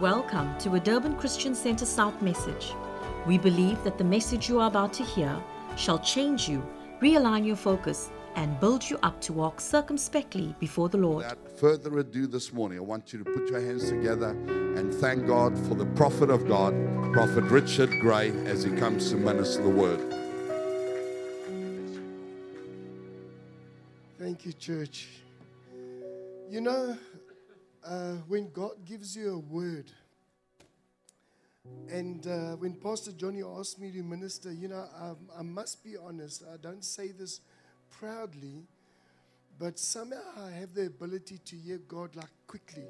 Welcome to a Durban Christian Center South message. We believe that the message you are about to hear shall change you, realign your focus, and build you up to walk circumspectly before the Lord. Without further ado, this morning, I want you to put your hands together and thank God for the prophet of God, Prophet Richard Gray, as he comes to minister the word. Thank you, church. You know, uh, when God gives you a word, and uh, when Pastor Johnny asked me to minister, you know, I, I must be honest, I don't say this proudly, but somehow I have the ability to hear God like quickly.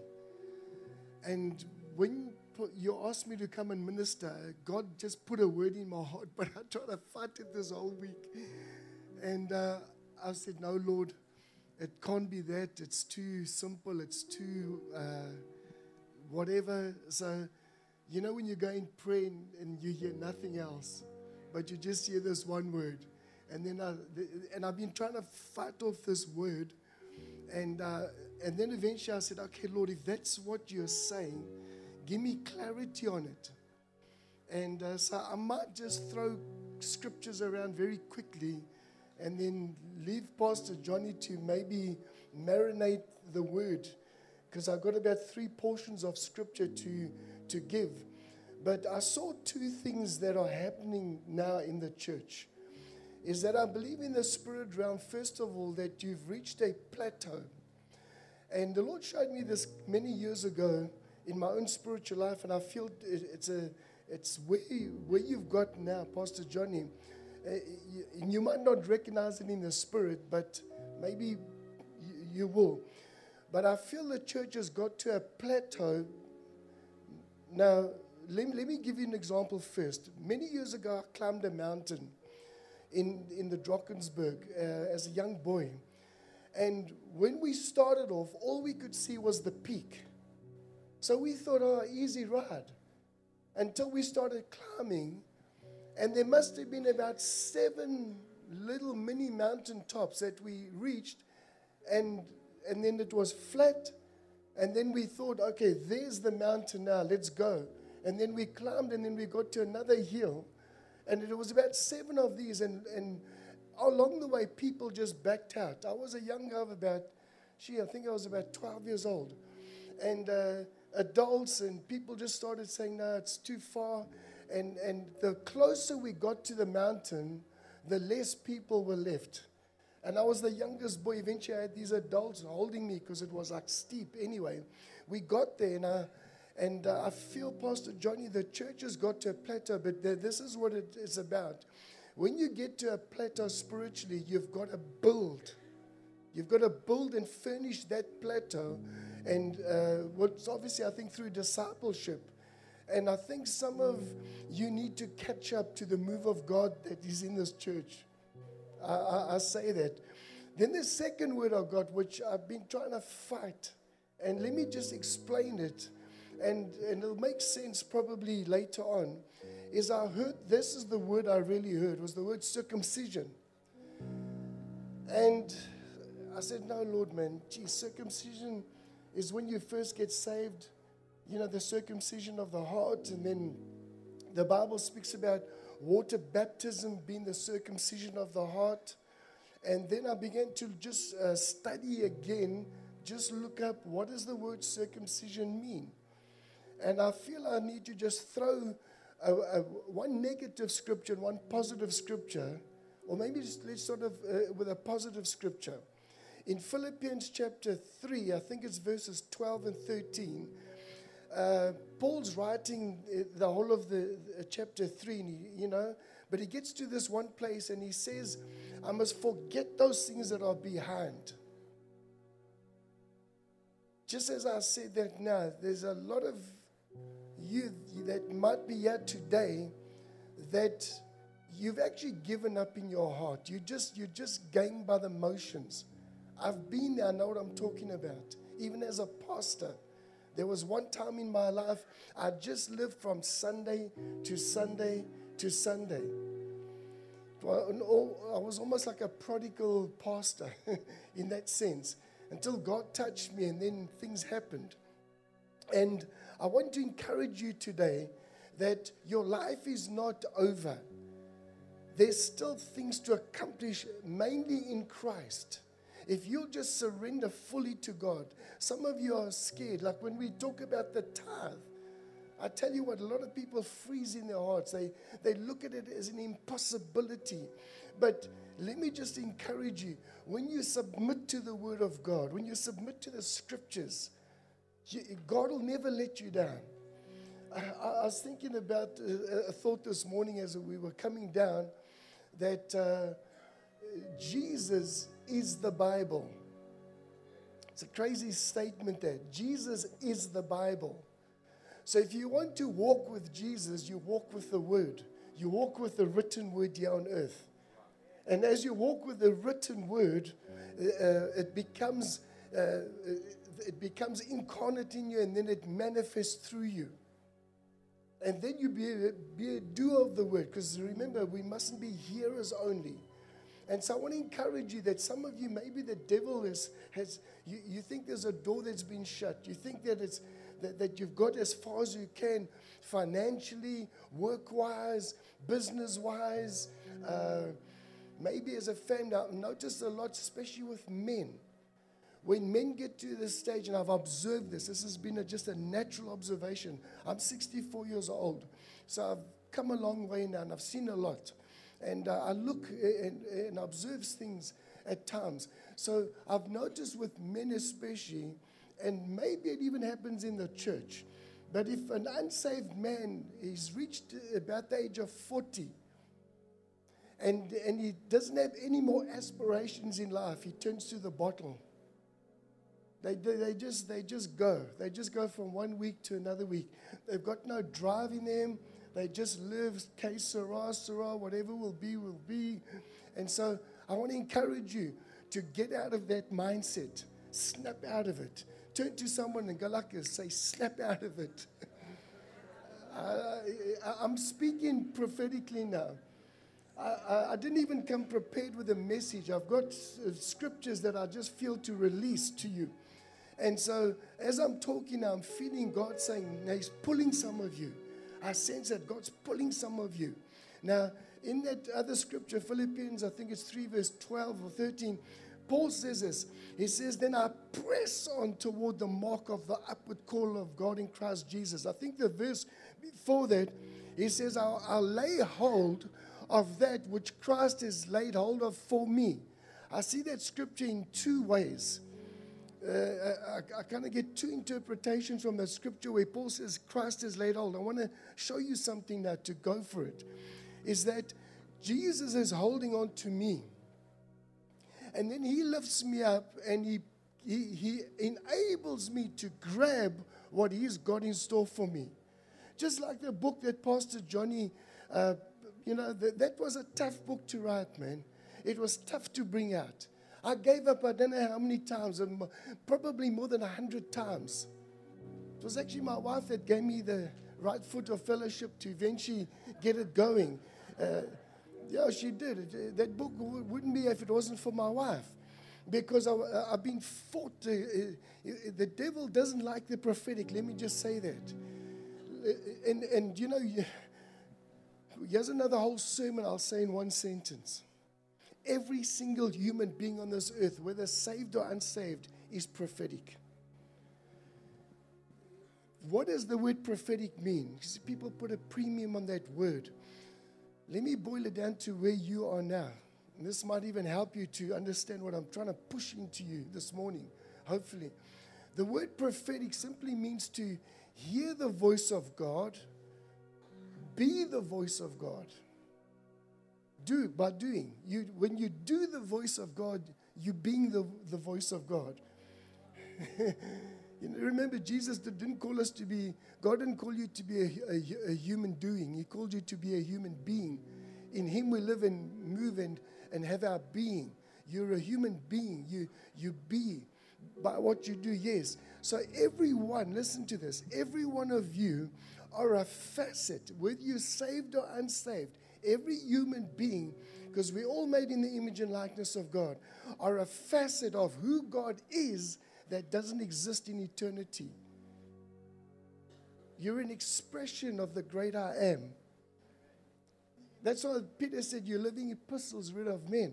And when you asked me to come and minister, God just put a word in my heart, but I tried to fight it this whole week. And uh, I said, No, Lord, it can't be that. It's too simple. It's too uh, whatever. So, you know, when you go in prayer and, and, you hear nothing else, but you just hear this one word. And then I, and I've been trying to fight off this word. And, uh, and then eventually I said, okay, Lord, if that's what you're saying, give me clarity on it. And uh, so I might just throw scriptures around very quickly and then leave Pastor Johnny to maybe marinate the word because I've got about three portions of scripture to, to give. But I saw two things that are happening now in the church. Is that I believe in the spirit realm, first of all, that you've reached a plateau. And the Lord showed me this many years ago in my own spiritual life, and I feel it's, a, it's where, where you've got now, Pastor Johnny you, you, might not recognize it in the spirit, but maybe you, you will. But I feel the church has got to a plateau. Now, let, let me give you an example first. Many years ago, I climbed a mountain in, in the Drakensberg uh, as a young boy. And when we started off, all we could see was the peak. So we thought, oh, easy ride. Until we started climbing, and there must have been about seven little mini mountain tops that we reached. And, and then it was flat. And then we thought, okay, there's the mountain now, let's go. And then we climbed and then we got to another hill. And it was about seven of these. And, and along the way, people just backed out. I was a young girl about, she, I think I was about 12 years old. And uh, adults and people just started saying, no, it's too far. And, and the closer we got to the mountain, the less people were left. And I was the youngest boy. Eventually, I had these adults holding me because it was like steep. Anyway, we got there, and, I, and uh, I feel, Pastor Johnny, the church has got to a plateau, but this is what it is about. When you get to a plateau spiritually, you've got to build. You've got to build and furnish that plateau. And uh, what's obviously, I think, through discipleship and I think some of you need to catch up to the move of God that is in this church. I, I, I say that. Then the second word of God, which I've been trying to fight, and let me just explain it, and, and it'll make sense probably later on, is I heard, this is the word I really heard, was the word circumcision. And I said, no, Lord, man, gee, circumcision is when you first get saved you know, the circumcision of the heart. And then the Bible speaks about water baptism being the circumcision of the heart. And then I began to just uh, study again, just look up what does the word circumcision mean? And I feel I need to just throw a, a, one negative scripture and one positive scripture, or maybe just let's sort of uh, with a positive scripture. In Philippians chapter 3, I think it's verses 12 and 13, uh, Paul's writing uh, the whole of the uh, chapter 3, you know, but he gets to this one place and he says, I must forget those things that are behind. Just as I said that now, there's a lot of you that might be here today that you've actually given up in your heart. You just you're just going by the motions. I've been there, I know what I'm talking about. Even as a pastor. There was one time in my life I just lived from Sunday to Sunday to Sunday. I was almost like a prodigal pastor in that sense until God touched me and then things happened. And I want to encourage you today that your life is not over. There's still things to accomplish, mainly in Christ. If you'll just surrender fully to God, some of you are scared. Like when we talk about the tithe, I tell you what, a lot of people freeze in their hearts. They, they look at it as an impossibility. But let me just encourage you when you submit to the Word of God, when you submit to the Scriptures, you, God will never let you down. I, I was thinking about a, a, thought this morning as we were coming down that uh, Jesus is the Bible. It's a crazy statement that Jesus is the Bible. So if you want to walk with Jesus, you walk with the Word. You walk with the written Word here on earth. And as you walk with the written Word, uh, uh it becomes uh, it becomes incarnate in you, and then it manifests through you. And then you be be a doer of the word. Because remember, we mustn't be hearers only. And so I want to encourage you that some of you, maybe the devil is, has, you, you think there's a door that's been shut. You think that it's, that, that you've got as far as you can financially, work wise, business wise, uh, maybe as a family. I've noticed a lot, especially with men. When men get to this stage, and I've observed this, this has been a, just a natural observation. I'm 64 years old, so I've come a long way now, and I've seen a lot. And uh, I look and, and observe things at times. So I've noticed with men, especially, and maybe it even happens in the church. But if an unsaved man is reached about the age of 40 and, and he doesn't have any more aspirations in life, he turns to the bottle. They, they, just, they just go. They just go from one week to another week. They've got no drive in them. They just live, case sera, whatever will be, will be. And so I want to encourage you to get out of that mindset. Snap out of it. Turn to someone like this, say, snap out of it. I, am speaking prophetically now. I, I, I, didn't even come prepared with a message. I've got uh, scriptures that I just feel to release to you. And so as I'm talking I'm feeling God saying, He's pulling some of you. I sense that God's pulling some of you. Now, in that other scripture, Philippians, I think it's 3 verse 12 or 13, Paul says this. He says, Then I press on toward the mark of the upward call of God in Christ Jesus. I think the verse before that, he says, I'll, I'll lay hold of that which Christ has laid hold of for me. I see that scripture in two ways. Uh, I, I kind of get two interpretations from the scripture where Paul says Christ is laid hold. I want to show you something now to go for it. Is that Jesus is holding on to me. And then he lifts me up and he, he, he enables me to grab what he's got in store for me. Just like the book that Pastor Johnny, uh, you know, that, that was a tough book to write, man. It was tough to bring out. I gave up, I don't know how many times, probably more than a hundred times. It was actually my wife that gave me the right foot of fellowship to eventually get it going. Uh, yeah, she did. That book wouldn't be if it wasn't for my wife. Because I, have been fought. Uh, uh, the devil doesn't like the prophetic. Let me just say that. And, and you know, here's another whole sermon I'll say in one sentence. Every single human being on this earth, whether saved or unsaved, is prophetic. What does the word prophetic mean? Because People put a premium on that word. Let me boil it down to where you are now. And this might even help you to understand what I'm trying to push into you this morning, hopefully. The word prophetic simply means to hear the voice of God, be the voice of God do by doing. You, when you do the voice of God, you being the, the voice of God. you know, remember, Jesus didn't call us to be, God didn't call you to be a, a, a, human doing. He called you to be a human being. In Him we live and move and, and have our being. You're a human being. You, you be by what you do, yes. So, everyone, listen to this, every one of you are a facet, whether you're saved or unsaved every human being, because we're all made in the image and likeness of God, are a facet of who God is that doesn't exist in eternity. You're an expression of the great I am. That's why Peter said, You're living epistles read of men.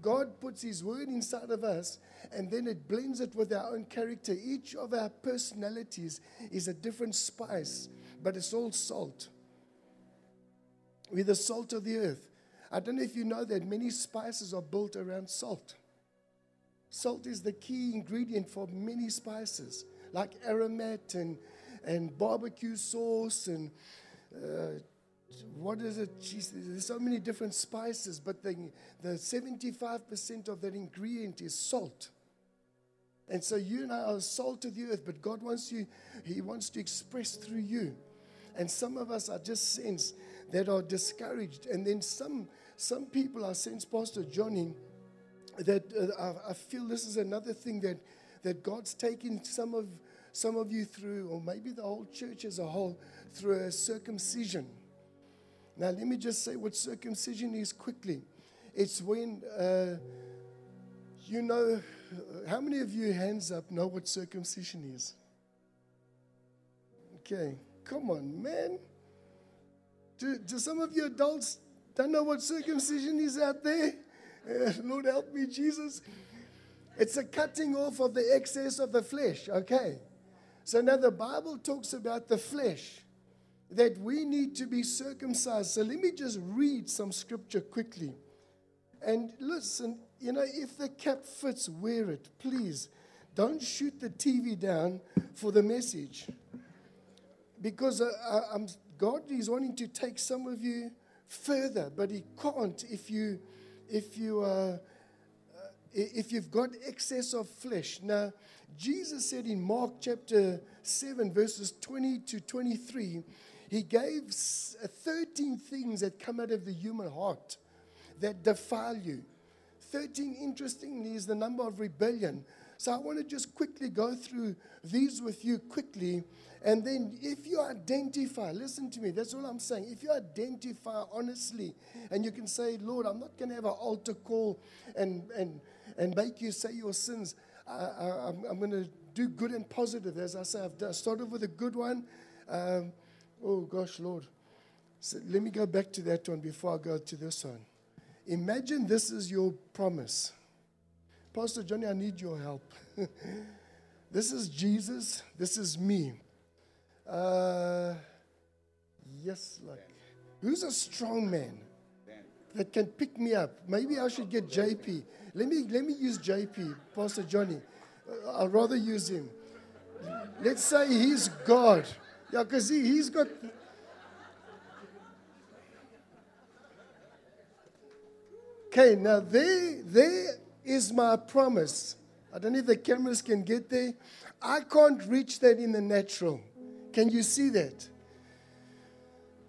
God puts His word inside of us and then it blends it with our own character. Each of our personalities is a different spice, but it's all salt. We're the salt of the earth. I don't know if you know that many spices are built around salt. Salt is the key ingredient for many spices, like aromat and, and barbecue sauce and uh, what is it? Jeez, there's so many different spices, but the, the 75% of that ingredient is salt. And so you and I are salt of the earth, but God wants you, He wants to express through you. And some of us are just sense that are discouraged. And then some some people are sense, Pastor Johnny, that uh, I, I feel this is another thing that that God's taking some of some of you through, or maybe the whole church as a whole, through a circumcision. Now, let me just say what circumcision is quickly. It's when, uh, you know, how many of you, hands up, know what circumcision is? Okay, come on, man. Do, do some of you adults don't know what circumcision is out there? Lord, help me, Jesus. It's a cutting off of the excess of the flesh, okay? So now the Bible talks about the flesh that we need to be circumcised. So let me just read some scripture quickly. And listen, you know, if the cap fits, wear it. Please don't shoot the TV down for the message. Because uh, I, God is wanting to take some of you further, but He can't if you, if you, uh, uh if you've got excess of flesh. Now, Jesus said in Mark chapter 7, verses 20 to 23, he gave uh, 13 things that come out of the human heart that defile you. 13, interestingly, is the number of rebellion. So I want to just quickly go through these with you quickly. And then if you identify, listen to me, that's all I'm saying. If you identify honestly and you can say, Lord, I'm not going to have an altar call and, and, and make you say your sins. I, am going to do good and positive. As I say, I've started with a good one. Um, Oh, gosh, Lord. So let me go back to that one before I go to this one. Imagine this is your promise. Pastor Johnny, I need your help. this is Jesus. This is me. Uh, yes, like, who's a strong man that can pick me up? Maybe I should get JP. Let me, let me use JP, Pastor Johnny. Uh, I'd rather use him. Let's say he's God. Yeah, because he, he's got. Okay, now there, there is my promise. I don't know if the cameras can get there. I can't reach that in the natural. Can you see that?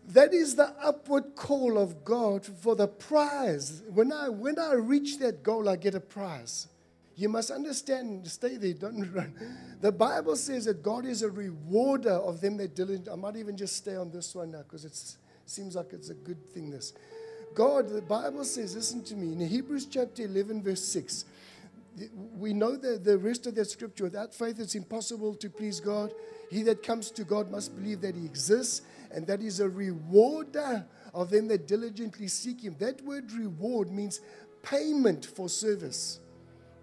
That is the upward call of God for the prize. When I, when I reach that goal, I get a prize. You must understand, stay there, don't run. The Bible says that God is a rewarder of them that diligent. I might even just stay on this one now because it seems like it's a good thing. This God, the Bible says, listen to me, in Hebrews chapter 11, verse 6, we know that the rest of that scripture. Without faith, it's impossible to please God. He that comes to God must believe that He exists and that He's a rewarder of them that diligently seek Him. That word reward means payment for service.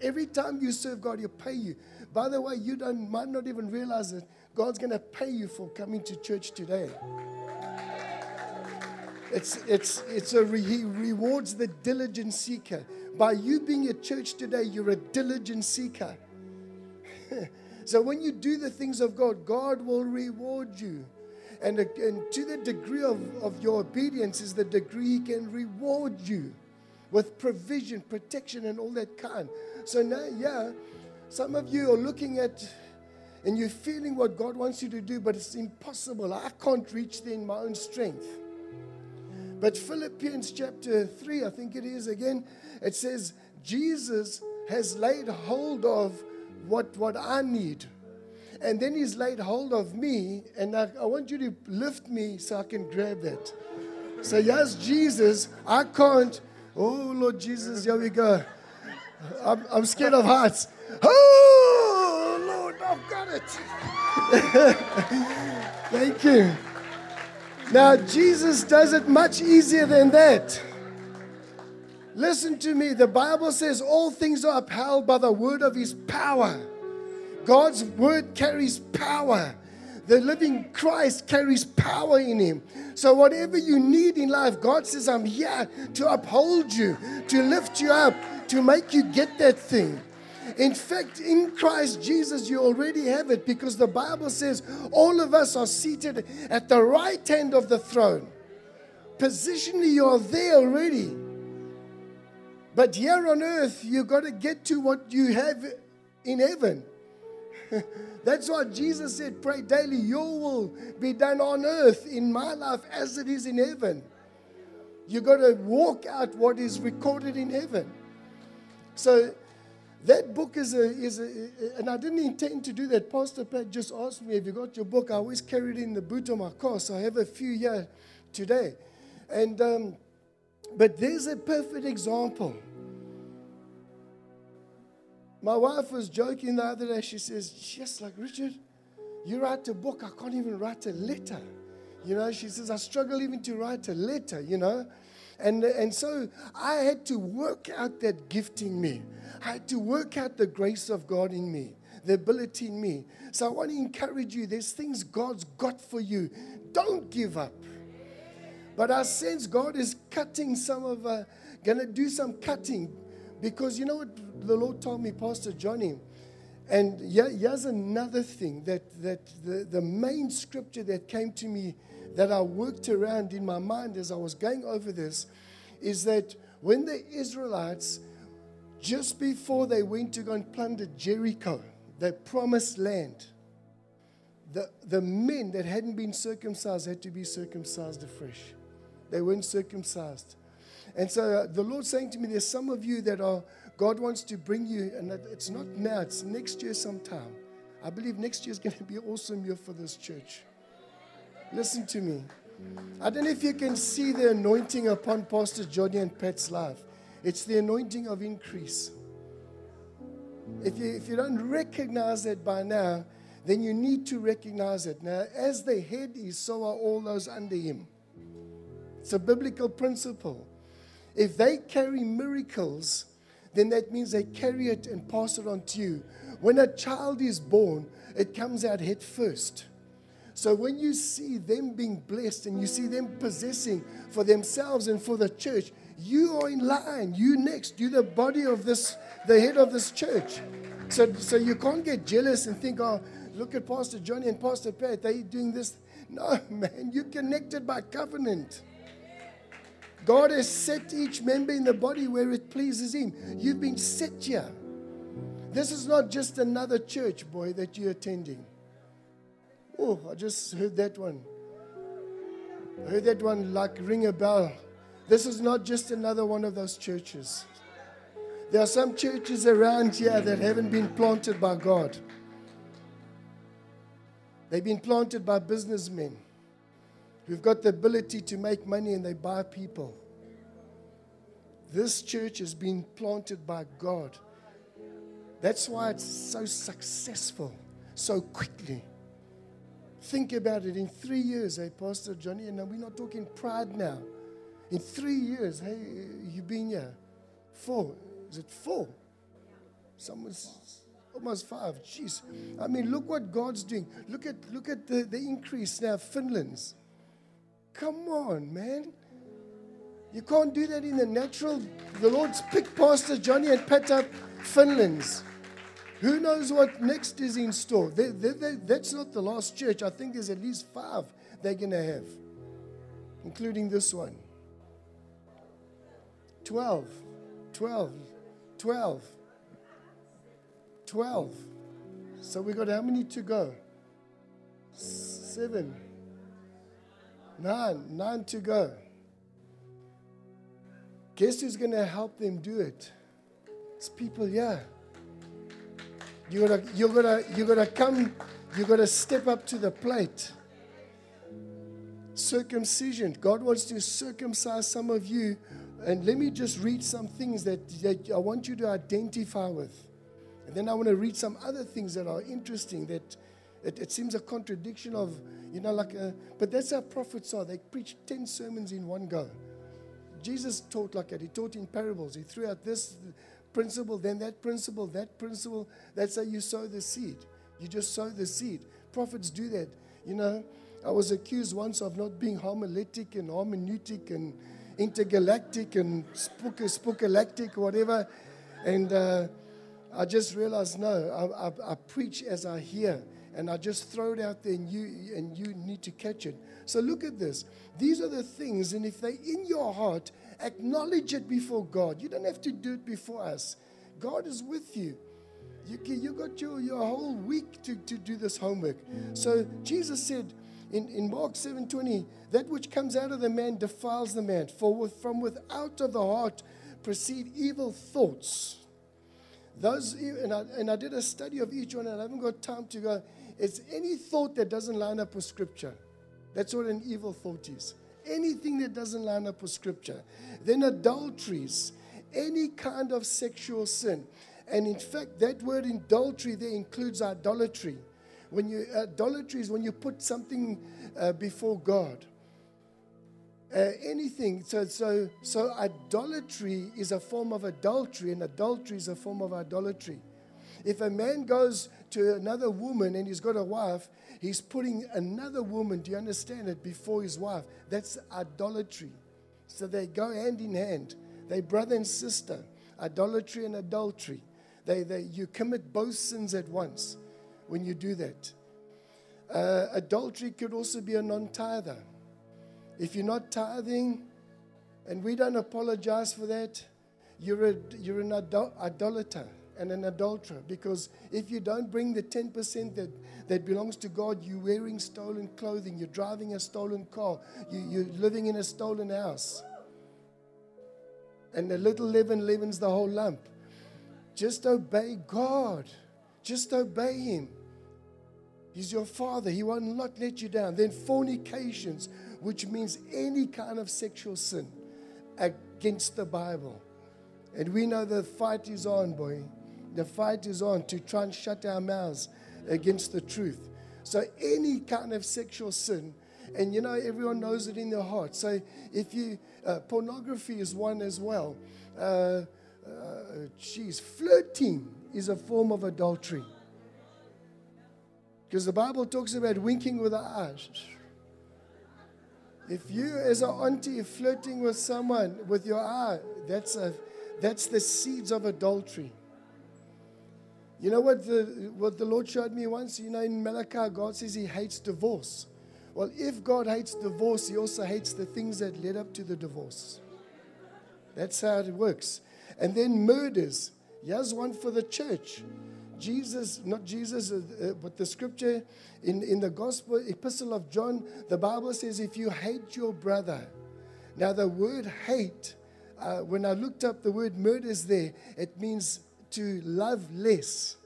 Every time you serve God, He'll pay you. By the way, you don't, might not even realize that God's going to pay you for coming to church today. It's, it's, it's a re, he rewards the diligent seeker. By you being at church today, you're a diligent seeker. so when you do the things of God, God will reward you. And, and to the degree of, of your obedience is the degree He can reward you with provision, protection, and all that kind. So now, yeah, some of you are looking at and you're feeling what God wants you to do, but it's impossible. I can't reach there in my own strength. But Philippians chapter 3, I think it is again, it says, Jesus has laid hold of what, what I need. And then he's laid hold of me, and I, I want you to lift me so I can grab that. So, yes, Jesus, I can't. Oh, Lord Jesus, here we go. I'm, I'm scared of heights. Oh, Lord, I've got it. Thank you. Now, Jesus does it much easier than that. Listen to me. The Bible says all things are upheld by the word of his power. God's word carries power. The living Christ carries power in him. So, whatever you need in life, God says, I'm here to uphold you, to lift you up, to make you get that thing. In fact, in Christ Jesus, you already have it because the Bible says all of us are seated at the right hand of the throne. Positionally, you're there already. But here on earth, you've got to get to what you have in heaven. That's why Jesus said, Pray daily, your will be done on earth in my life as it is in heaven. You've got to walk out what is recorded in heaven. So that book is a, is a, and I didn't intend to do that. Pastor Pat just asked me, Have you got your book? I always carry it in the boot of my car, so I have a few here today. And, um, but there's a perfect example. My wife was joking the other day. She says, Just like Richard, you write a book, I can't even write a letter. You know, she says, I struggle even to write a letter, you know. And, and so I had to work out that gift in me. I had to work out the grace of God in me, the ability in me. So I want to encourage you there's things God's got for you. Don't give up. But I sense God is cutting some of, uh, to do some cutting because you know what the Lord told me, Pastor Johnny? And here's another thing that, that the, the main scripture that came to me that I worked around in my mind as I was going over this is that when the Israelites, just before they went to go and plunder Jericho, the promised land, the, the men that hadn't been circumcised had to be circumcised afresh. They weren't circumcised. And so uh, the Lord's saying to me, there's some of you that are, God wants to bring you, and it's not now, it's next year sometime. I believe next year is going to be an awesome year for this church. Listen to me. I don't know if you can see the anointing upon Pastor Johnny and Pat's life. It's the anointing of increase. If you, if you don't recognize that by now, then you need to recognize it. Now, as the head is, so are all those under him. It's a biblical principle. If they carry miracles, then that means they carry it and pass it on to you. When a child is born, it comes out head first. So when you see them being blessed and you see them possessing for themselves and for the church, you are in line. You next. You're the body of this, the head of this church. So, so you can't get jealous and think, oh, look at Pastor Johnny and Pastor Pat. They're doing this. No, man, you're connected by covenant. God has set each member in the body where it pleases Him. You've been set here. This is not just another church, boy, that you're attending. Oh, I just heard that one. I heard that one like ring a bell. This is not just another one of those churches. There are some churches around here that haven't been planted by God. They've been planted by businessmen who've got the ability to make money and they buy people. This church has been planted by God. That's why it's so successful so quickly. Think about it in three years, hey, Pastor Johnny, and we're not talking pride now. In three years, hey, you've been here. Four. Is it four? Someone's almost five. Jeez. I mean, look what God's doing. Look at look at the, the increase now, Finland's. Come on, man. You can't do that in the natural. The Lord's picked Pastor Johnny and pat up Finland's. Who knows what next is in store? They, they, they, that's not the last church. I think there's at least five they're going to have, including this one. 12, 12, 12, 12. So we got how many to go? Seven. Nine. Nine to go. Guess who's going to help them do it? It's people here. You're gonna, you're gonna, you're gonna come, you're gonna step up to the plate. Circumcision. God wants to circumcise some of you. And let me just read some things that, that I want you to identify with. And then I want to read some other things that are interesting that It, it seems a contradiction of, you know, like, a, but that's how prophets are. They preach 10 sermons in one go. Jesus taught like that. He taught in parables. He threw out this principle, then that principle, that principle. That's how you sow the seed. You just sow the seed. Prophets do that. You know, I was accused once of not being homiletic and hermeneutic and intergalactic and spook, spookalactic, whatever. And uh, I just realized, no, I, I, I, preach as I hear. And I just throw it out there and you, and you need to catch it. So look at this. These are the things, and if they're in your heart, acknowledge it before God. You don't have to do it before us. God is with you. You, you got your, your whole week to, to do this homework. So Jesus said in, in Mark 7:20, that which comes out of the man defiles the man. For with, from without of the heart proceed evil thoughts. Those and I, and I did a study of each one, and I haven't got time to go. It's any thought that doesn't line up with scripture. That's what an evil thought is. Anything that doesn't line up with scripture. Then adulteries, any kind of sexual sin. And in fact, that word adultery there includes idolatry. When you idolatry is when you put something uh, before God. Uh, anything. So, so, so idolatry is a form of adultery, and adultery is a form of idolatry. If a man goes to another woman and he's got a wife, he's putting another woman, do you understand it, before his wife. That's idolatry. So they go hand in hand. They brother and sister. Idolatry and adultery. They, they, you commit both sins at once when you do that. Uh, adultery could also be a non tither. If you're not tithing, and we don't apologize for that, you're, a, you're an idol- idolater and an adulterer. Because if you don't bring the 10% that, that belongs to God, you're wearing stolen clothing, you're driving a stolen car, you, you're living in a stolen house. And a little leaven leavens the whole lump. Just obey God. Just obey Him. He's your Father. He will not let you down. Then fornications, which means any kind of sexual sin against the Bible. And we know the fight is on, boy. The fight is on to try and shut our mouths against the truth. So any kind of sexual sin, and you know everyone knows it in their heart. So if you uh, pornography is one as well. Uh, uh, flirting is a form of adultery. Because the Bible talks about winking with the eyes. If you, as an auntie, flirting with someone with your eye, that's, a, that's the seeds of adultery. You know what the, what the Lord showed me once? You know, in Malachi, God says He hates divorce. Well, if God hates divorce, He also hates the things that led up to the divorce. That's how it works. And then murders. Here's one for the church. Jesus, not Jesus, uh, uh, but the scripture in, in the gospel epistle of John, the Bible says, if you hate your brother. Now, the word hate, uh, when I looked up the word murders there, it means to love less.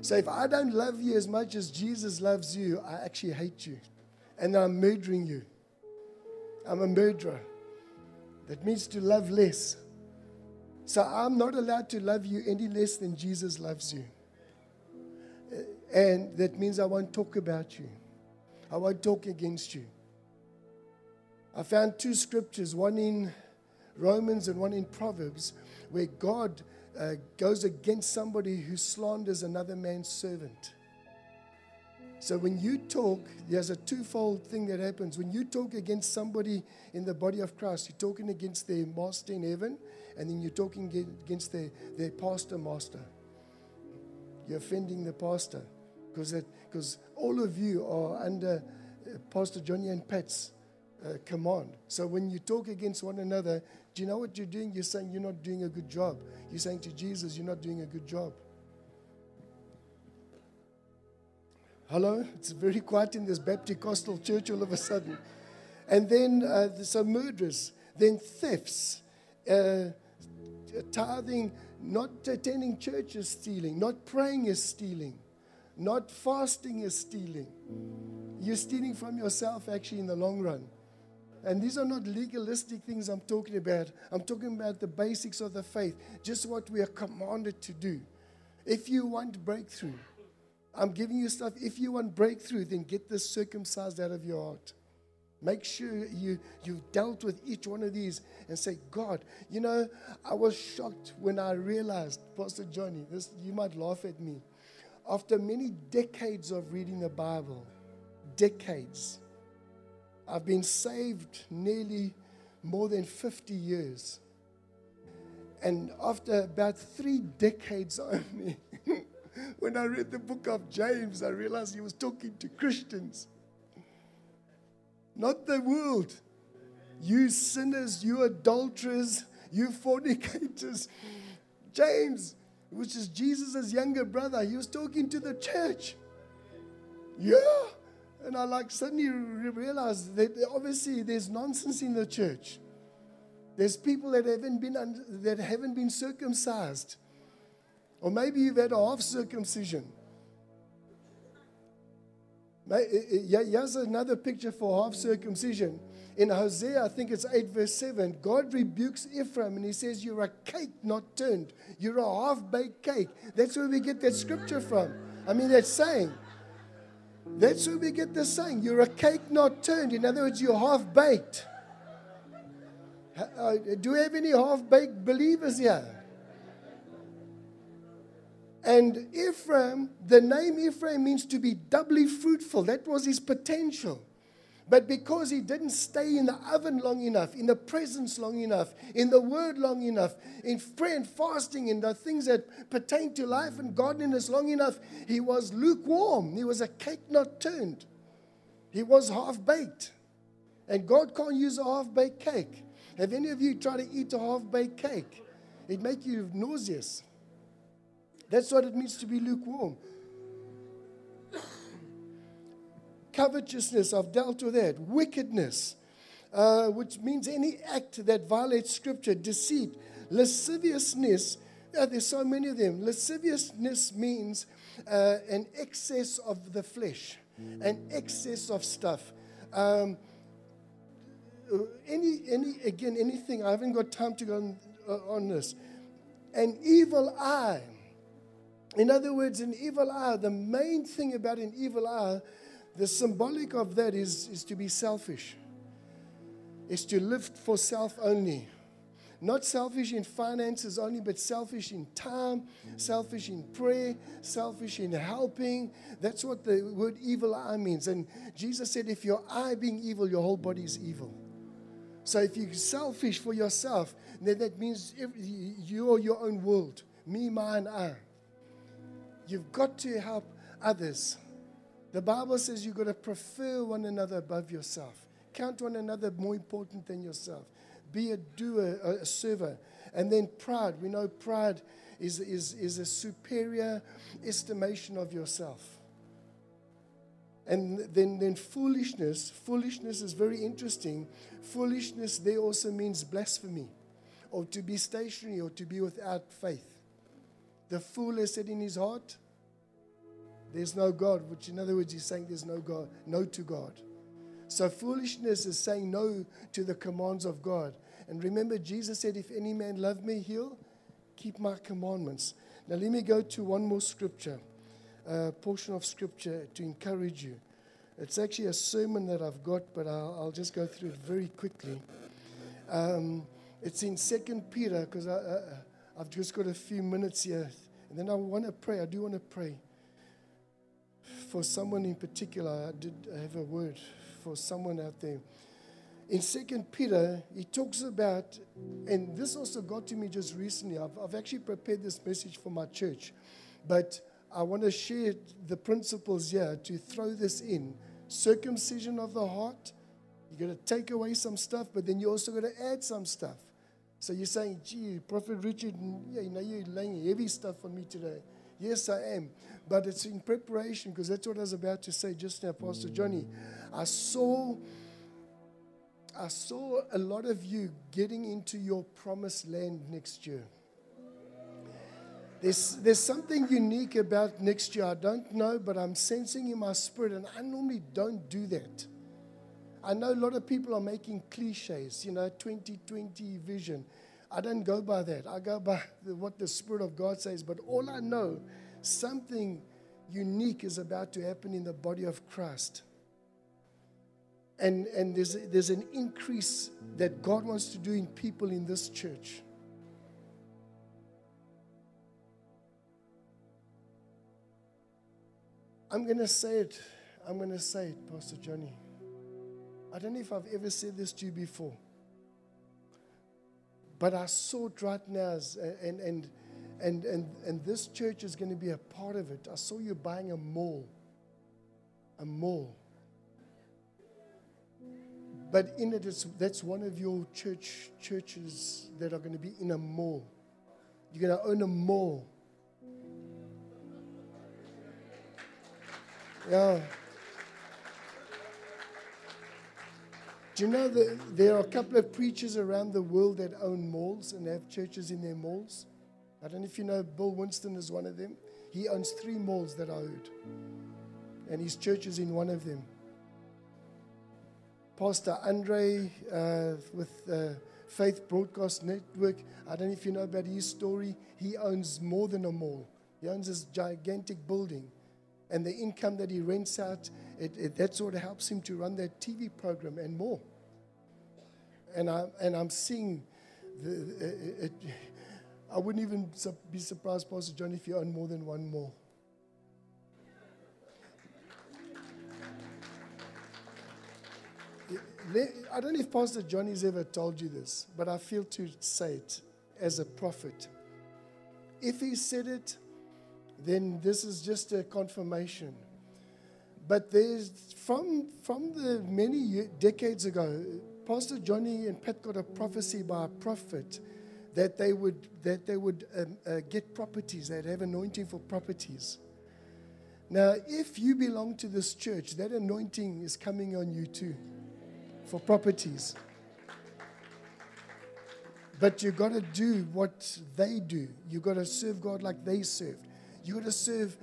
So if I don't love you as much as Jesus loves you, I actually hate you. And I'm murdering you. I'm a murderer. That means to love less. So I'm not allowed to love you any less than Jesus loves you. And that means I won't talk about you. I won't talk against you. I found two scriptures, one in Romans and one in Proverbs, where God uh, goes against somebody who slanders another man's servant. So when you talk, there's a twofold thing that happens. When you talk against somebody in the body of Christ, you're talking against their master in heaven, and then you're talking against their, their pastor master. You're offending the pastor because all of you are under uh, Pastor Johnny and Pat's uh, command. So when you talk against one another, do you know what you're doing? You're saying you're not doing a good job. You're saying to Jesus, you're not doing a good job. Hello? It's very quiet in this Baptist church all of a sudden. And then uh, some murders, then thefts, uh, tithing, not attending church is stealing, not praying is stealing, not fasting is stealing. You're stealing from yourself actually in the long run. And these are not legalistic things I'm talking about. I'm talking about the basics of the faith, just what we are commanded to do. If you want breakthrough, I'm giving you stuff. If you want breakthrough, then get this circumcised out of your heart. Make sure you, you've dealt with each one of these and say, God, you know, I was shocked when I realized, Pastor Johnny, this, you might laugh at me. After many decades of reading the Bible, decades, I've been saved nearly more than 50 years. And after about three decades only, when I read the book of James, I realized he was talking to Christians not the world. You sinners, you adulterers, you fornicators. James, which is Jesus' younger brother, he was talking to the church. Yeah. And I like suddenly realized that obviously there's nonsense in the church. There's people that haven't been un- that haven't been circumcised. Or maybe you've had a half circumcision. Eh, eh, here's another picture for half circumcision. In Hosea, I think it's 8 verse 7, God rebukes Ephraim and he says, You're a cake not turned. You're a half baked cake. That's where we get that scripture from. I mean, that saying. That's where we get the saying. You're a cake not turned. In other words, you're half baked. Uh, do we have any half baked believers here? And Ephraim, the name Ephraim means to be doubly fruitful. That was his potential. But because he didn't stay in the oven long enough, in the presence long enough, in the word long enough, in prayer and fasting, in the things that pertain to life and godliness long enough, he was lukewarm. He was a cake not turned. He was half baked. And God can't use a half baked cake. Have any of you tried to eat a half baked cake? It make you nauseous. That's what it means to be lukewarm. Covetousness, I've dealt with that. Wickedness, uh, which means any act that violates scripture, deceit, lasciviousness. There's so many of them. Lasciviousness means uh, an excess of the flesh, an excess of stuff. Um, any, any, again, anything. I haven't got time to go on, uh, on this. An evil eye in other words, an evil eye, the main thing about an evil eye, the symbolic of that is, is to be selfish, is to live for self only. Not selfish in finances only, but selfish in time, selfish in prayer, selfish in helping. That's what the word evil eye means. And Jesus said, if your eye being evil, your whole body is evil. So if you're selfish for yourself, then that means you're your own world. Me, mine, I. You've got to help others. The Bible says you've got to prefer one another above yourself. Count one another more important than yourself. Be a doer, a server. And then pride. We know pride is, is, is a superior estimation of yourself. And then, then foolishness. Foolishness is very interesting. Foolishness there also means blasphemy, or to be stationary, or to be without faith. The fool has said in his heart, There's no God, which in other words, he's saying there's no God, no to God. So foolishness is saying no to the commands of God. And remember, Jesus said, If any man love me, he'll keep my commandments. Now, let me go to one more scripture, a portion of scripture to encourage you. It's actually a sermon that I've got, but I'll, I'll just go through it very quickly. Um, it's in Second Peter, because I, I've just got a few minutes here. And then I want to pray. I do want to pray for someone in particular. I did have a word for someone out there. In Second Peter, he talks about, and this also got to me just recently. I've, I've actually prepared this message for my church, but I want to share the principles here to throw this in. Circumcision of the heart, you got to take away some stuff, but then you also got to add some stuff. So you're saying, gee, Prophet Richard, yeah, you know, you're laying heavy stuff on me today. Yes, I am. But it's in preparation because that's what I was about to say just now, Pastor Johnny. I saw I saw a lot of you getting into your promised land next year. There's, there's something unique about next year. I don't know, but I'm sensing in my spirit, and I normally don't do that. I know a lot of people are making cliches, you know, 2020 vision. I don't go by that. I go by what the Spirit of God says. But all I know, something unique is about to happen in the body of Christ. And, and there's, there's an increase that God wants to do in people in this church. I'm going to say it. I'm going to say it, Pastor Johnny. I don't know if I've ever said this to you before. But I saw it right now, as, and, and, and, and, and this church is going to be a part of it. I saw you buying a mall. A mall. But in it, it's, that's one of your church churches that are going to be in a mall. You're going to own a mall. Yeah. Do you know that there are a couple of preachers around the world that own malls and have churches in their malls? I don't know if you know Bill Winston is one of them. He owns three malls that I heard, and his church is in one of them. Pastor Andre uh, with uh, Faith Broadcast Network. I don't know if you know about his story. He owns more than a mall. He owns this gigantic building, and the income that he rents out, it, it, that sort of helps him to run that TV program and more. And I and I'm seeing the. It, I wouldn't even be surprised, Pastor John, if you own more than one more. Eh, I don't know if Pastor Johnny's ever told you this, but I feel to say it as a prophet. If he said it, then this is just a confirmation. But there's from from the many decades ago, Pastor Johnny and Pat got a prophecy by a prophet that they would that they would um, uh, get properties. They'd have anointing for properties. Now, if you belong to this church, that anointing is coming on you too for properties. But you've got to do what they do. You've got to serve God like they served. You've got to serve.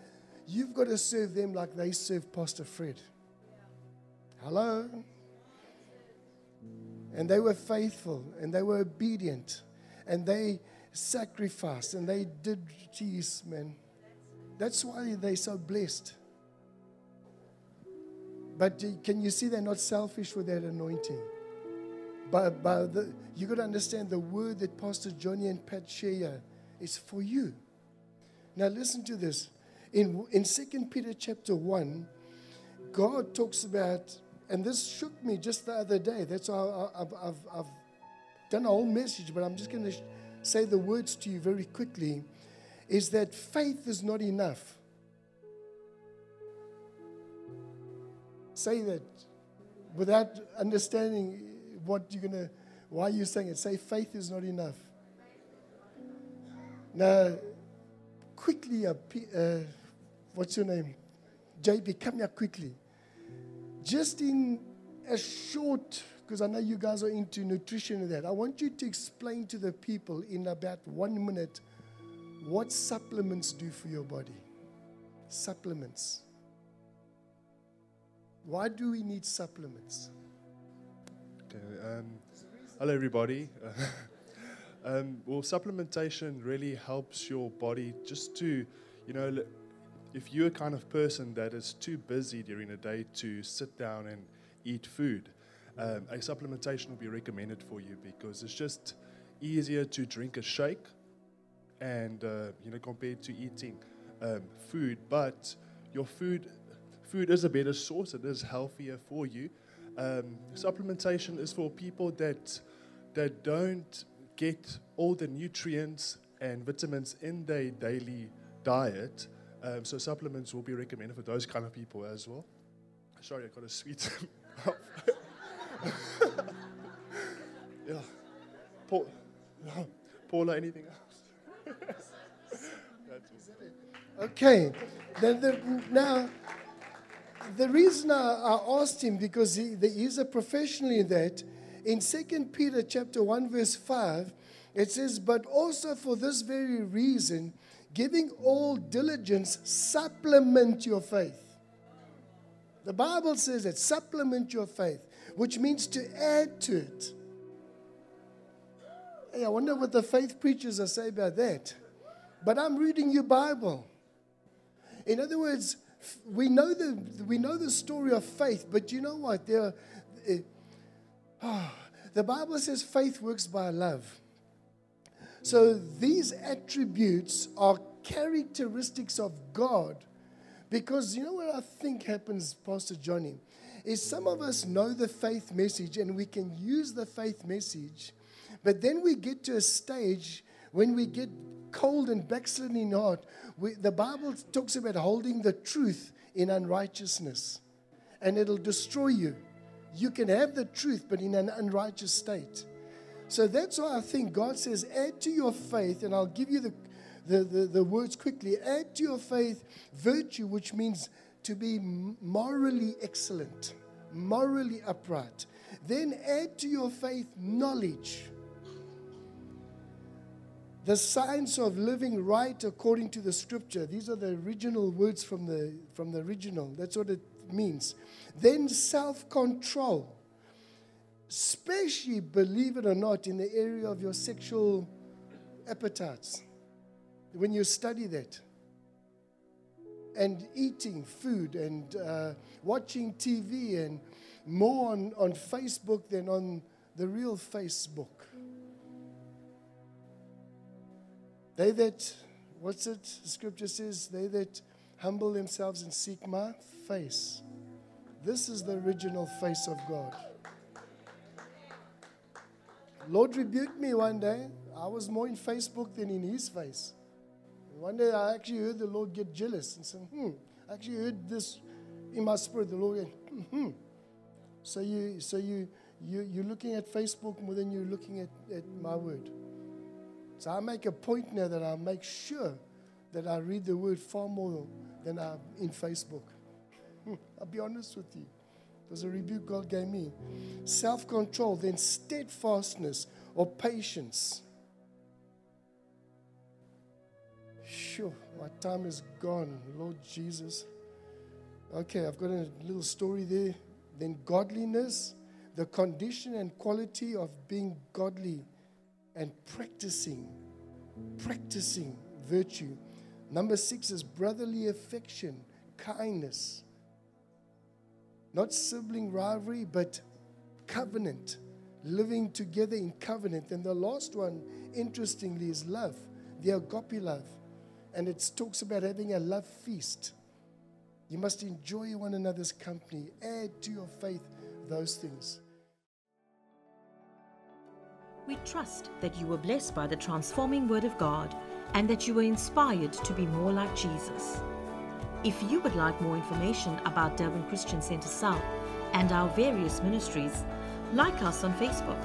You've got to serve them like they serve Pastor Fred. Hello. And they were faithful and they were obedient and they sacrificed and they did, geez, man. That's why they're so blessed. But can you see they're not selfish with that anointing? But, but the, you got to understand the word that Pastor Johnny and Pat share is for you. Now listen to this. In, in 2 Peter chapter 1, God talks about, and this shook me just the other day. That's why I've, I've, I've done a whole message, but I'm just going to say the words to you very quickly. Is that faith is not enough. say that without understanding what you're going to, why you're saying it. Say faith is not enough. Now, quickly, uh, uh, what's your name? JB, come here quickly. Just in a short, because I know you guys are into nutrition and that, I want you to explain to the people in about one minute what supplements do for your body. Supplements. Why do we need supplements? Okay, um, hello, everybody. um, well, supplementation really helps your body just to, you know, if you're a kind of person that is too busy during the day to sit down and eat food, um, a supplementation will be recommended for you because it's just easier to drink a shake and, uh, you know, compared to eating um, food. But your food food is a better source, it is healthier for you. Um, supplementation is for people that, that don't get all the nutrients and vitamins in their daily diet. Um, so supplements will be recommended for those kind of people as well. Sorry, I got a sweet. yeah. Paul, Paula, anything else? okay. Then the, now the reason I, I asked him because he, the, he's a professional in that. In 2 Peter chapter 1, verse 5, it says, But also for this very reason, giving all diligence, supplement your faith. The Bible says that supplement your faith, which means to add to it. Hey, I wonder what the faith preachers are say about that. But I'm reading your Bible. In other words, we know the we know the story of faith, but you know what? There, ah, the Bible says faith works by love. So these attributes are characteristics of God. Because you know what I think happens, Pastor Johnny, is some of us know the faith message and we can use the faith message, but then we get to a stage when we get cold and backslidden heart. We, the Bible talks about holding the truth in unrighteousness, and it'll destroy you. You can have the truth, but in an unrighteous state. So that's why I think God says, add to your faith, and I'll give you the, the, the, the words quickly. Add to your faith virtue, which means to be morally excellent, morally upright. Then add to your faith knowledge, the science of living right according to the scripture. These are the original words from the, from the original. That's what it means. Then self control especially, believe it or not, in the area of your sexual appetites. When you study that, and eating food and uh, watching TV and more on, on Facebook than on the real Facebook. They that, what's it? Scripture says, they that humble themselves and seek my face. This is the original face of God. Lord rebuked me one day. I was more in Facebook than in his face. One day I actually heard the Lord get jealous and said, hmm, I actually heard this in my spirit. The Lord went, hmm. So you so you you you're looking at Facebook more than you're looking at, at my word. So I make a point now that I make sure that I read the word far more than I'm in Facebook. I'll be honest with you. It was a rebuke God gave me. Self control, then steadfastness or patience. Sure, my time is gone, Lord Jesus. Okay, I've got a little story there. Then godliness, the condition and quality of being godly and practicing, practicing virtue. Number six is brotherly affection, kindness. Not sibling rivalry, but covenant, living together in covenant. And the last one, interestingly, is love, the agape love. And it talks about having a love feast. You must enjoy one another's company. Add to your faith those things. We trust that you were blessed by the transforming Word of God and that you were inspired to be more like Jesus. If you would like more information about Durban Christian Centre South and our various ministries, like us on Facebook,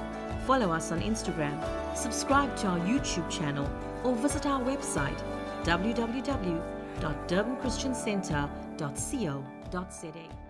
follow us on Instagram, subscribe to our YouTube channel, or visit our website www.durbanchristiancentre.co.za.